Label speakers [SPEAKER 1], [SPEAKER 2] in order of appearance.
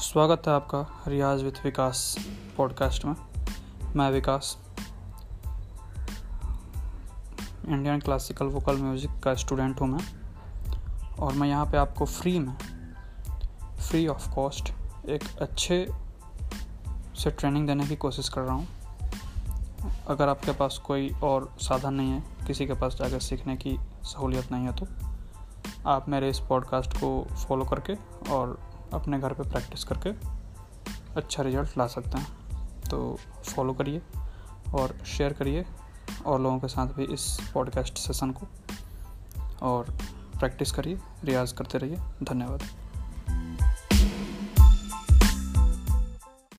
[SPEAKER 1] स्वागत है आपका रियाज विथ विकास पॉडकास्ट में। मैं Vikas. Indian classical vocal music का स्टूडेंट हूँ मैं और मैं यहाँ पे आपको फ्री में, फ्री ऑफ़ कॉस्ट, एक अच्छे से ट्रेनिंग देने की कोशिश कर रहा हूँ। अगर आपके पास कोई और साधन नहीं है, किसी के पास जाकर सीखने की सहूलियत नहीं है तो आप मेरे इस पॉडकास्ट को फॉलो करके और अपने घर पे प्रैक्टिस करके अच्छा रिज़ल्ट ला सकते हैं। तो फॉलो करिए और शेयर करिए और लोगों के साथ भी इस पॉडकास्ट सेशन को और प्रैक्टिस करिए, रियाज़ करते रहिए। धन्यवाद।